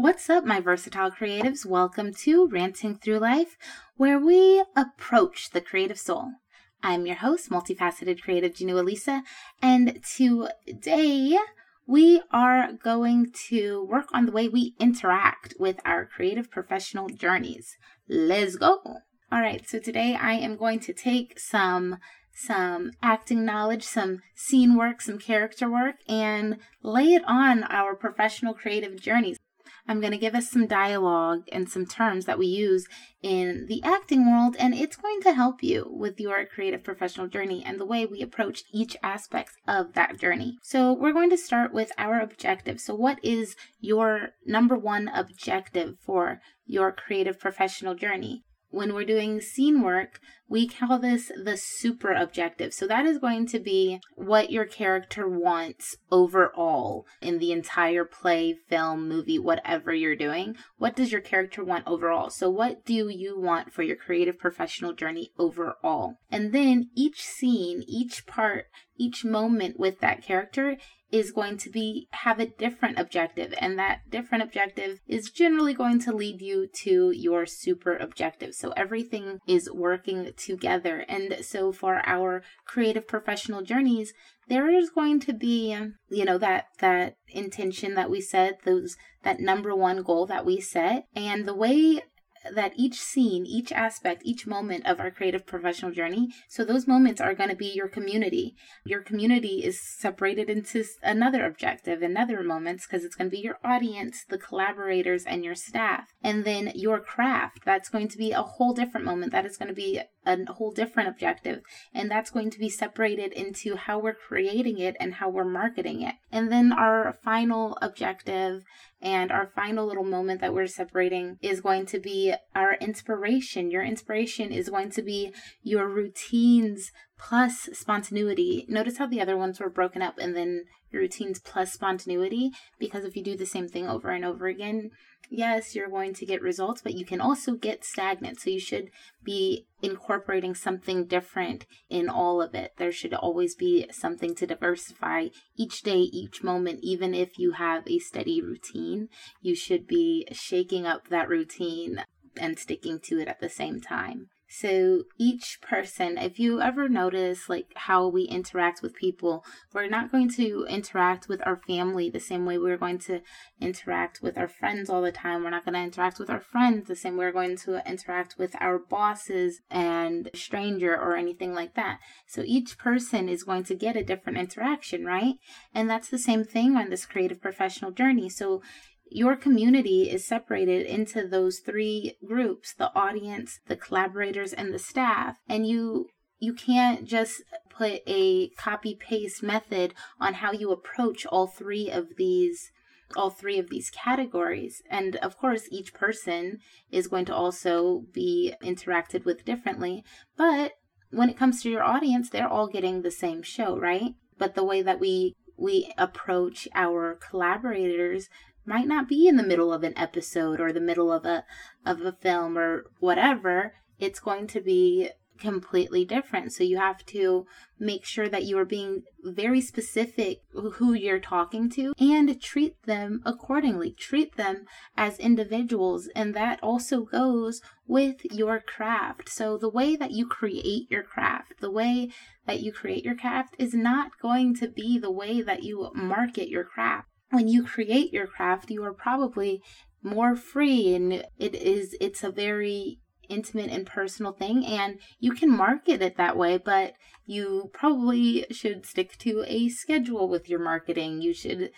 What's up, my versatile creatives? Welcome to Ranting Through Life, where we approach the creative soul. I'm your host, multifaceted creative Jhonu Alicia, and today we are going to work on the way we interact with our creative professional journeys. Let's go. All right, so today I am going to take some some acting knowledge, some scene work, some character work, and lay it on our professional creative journeys. I'm going to give us some dialogue and some terms that we use in the acting world, and it's going to help you with your creative professional journey and the way we approach each aspect of that journey. So, we're going to start with our objective. So, what is your number one objective for your creative professional journey? When we're doing scene work, we call this the super objective. So that is going to be what your character wants overall in the entire play, film, movie, whatever you're doing. What does your character want overall? So what do you want for your creative professional journey overall? And then each scene, each part, each moment with that character is going to be have a different objective and that different objective is generally going to lead you to your super objective. So everything is working together. And so for our creative professional journeys there is going to be you know that that intention that we set those that number one goal that we set. And the way that each scene, each aspect, each moment of our creative professional journey, so those moments are going to be your community. Your community is separated into another objective, another moments, because it's going to be your audience, the collaborators, and your staff. And then your craft, that's going to be a whole different moment. That is going to be a whole different objective. And that's going to be separated into how we're creating it and how we're marketing it. And then our final objective and our final little moment that we're separating is going to be our inspiration. Your inspiration is going to be your routines plus spontaneity. Notice how the other ones were broken up and then routines plus spontaneity because if you do the same thing over and over again, yes, you're going to get results, but you can also get stagnant. So you should be incorporating something different in all of it. There should always be something to diversify each day, each moment, even if you have a steady routine. You should be shaking up that routine and sticking to it at the same time. So each person, if you ever notice like how we interact with people, we're not going to interact with our family the same way we're going to interact with our friends all the time. We're not going to interact with our friends the same way we're going to interact with our bosses and stranger or anything like that. So each person is going to get a different interaction, right? And that's the same thing on this creative professional journey. So your community is separated into those three groups the audience the collaborators and the staff and you you can't just put a copy paste method on how you approach all three of these all three of these categories. And of course each person is going to also be interacted with differently. But when it comes to your audience they're all getting the same show right? But the way that we we approach our collaborators might not be in the middle of an episode or the middle of a of a film or whatever it's going to be completely different. So you have to make sure that you are being very specific who you're talking to and treat them accordingly. Treat them as individuals and that also goes with your craft. So the way that you create your craft the way that you create your craft is not going to be the way that you market your craft when you create your craft, you are probably more free and it is it's a very intimate and personal thing and you can market it that way but you probably should stick to a schedule with your marketing you should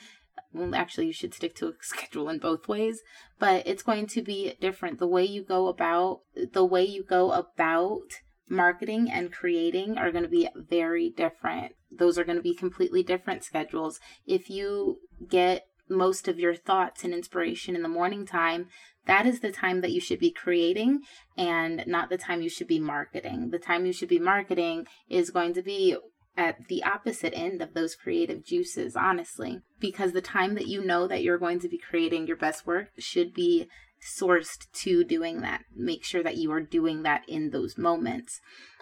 well actually you should stick to a schedule in both ways but it's going to be different the way you go about the way you go about marketing and creating are going to be very different. Those are going to be completely different schedules. If you get most of your thoughts and inspiration in the morning time, that is the time that you should be creating and not the time you should be marketing. The time you should be marketing is going to be at the opposite end of those creative juices, honestly, because the time that you know that you're going to be creating your best work should be sourced to doing that. Make sure that you are doing that in those moments.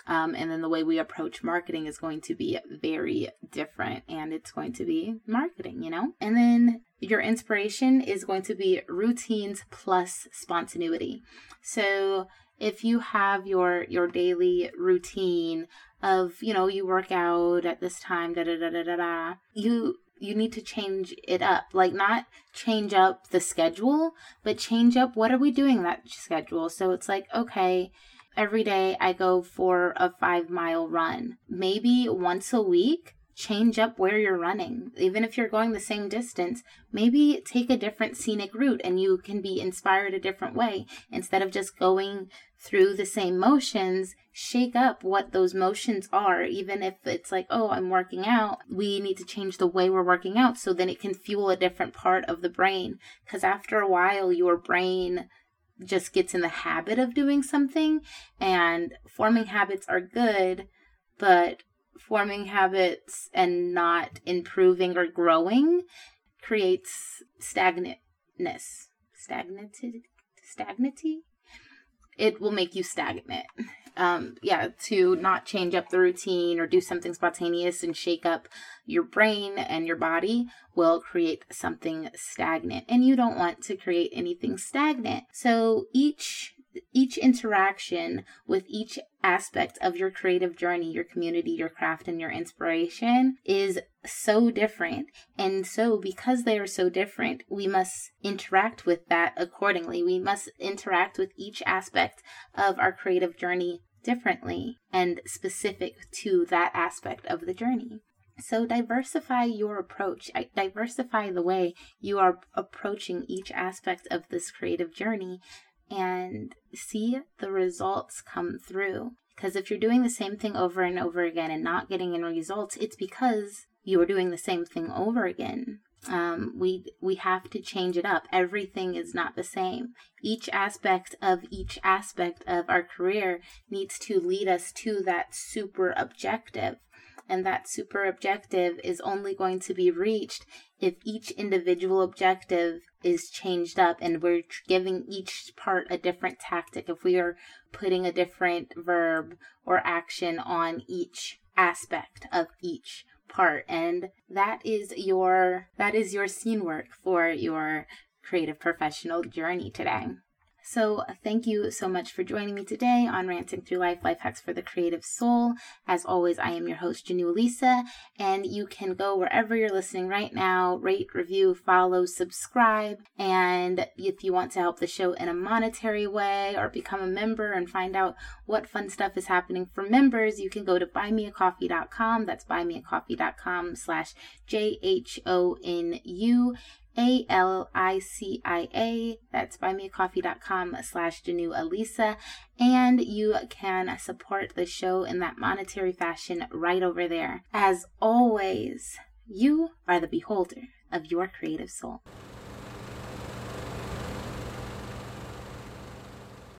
Um, and then the way we approach marketing is going to be very different and it's going to be marketing, you know? And then your inspiration is going to be routines plus spontaneity. So if you have your your daily routine of you know you work out at this time da da da da da da you you need to change it up like not change up the schedule but change up what are we doing that schedule so it's like okay every day i go for a 5 mile run maybe once a week change up where you're running. Even if you're going the same distance, maybe take a different scenic route and you can be inspired a different way. Instead of just going through the same motions, shake up what those motions are. Even if it's like, oh, I'm working out, we need to change the way we're working out so then it can fuel a different part of the brain. Because after a while, your brain just gets in the habit of doing something and forming habits are good but forming habits and not improving or growing creates stagnantness. Stagnated? Stagnity? It will make you stagnant. Um, yeah, to not change up the routine or do something spontaneous and shake up your brain and your body will create something stagnant. And you don't want to create anything stagnant. So each each interaction with each aspect of your creative journey, your community, your craft, and your inspiration is so different. And so, because they are so different, we must interact with that accordingly. We must interact with each aspect of our creative journey differently and specific to that aspect of the journey. So, diversify your approach, diversify the way you are approaching each aspect of this creative journey and see the results come through. Because if you're doing the same thing over and over again and not getting any results, it's because you are doing the same thing over again. Um, we we have to change it up. Everything is not the same. Each aspect of each aspect of our career needs to lead us to that super objective and that super objective is only going to be reached if each individual objective is changed up and we're giving each part a different tactic if we are putting a different verb or action on each aspect of each part and that is your that is your scene work for your creative professional journey today so, uh, thank you so much for joining me today on Ranting Through Life Life Hacks for the Creative Soul. As always, I am your host, Jhonu Alicia, and you can go wherever you're listening right now, rate, review, follow, subscribe. And if you want to help the show in a monetary way or become a member and find out what fun stuff is happening for members, you can go to buymeacoffee.com. That's buymeacoffee.com slash J H O N U a L I C I A. That's buymeacoffee.com slash Jhonu Alicia. And you can support the show in that monetary fashion right over there. As always, you are the beholder of your creative soul.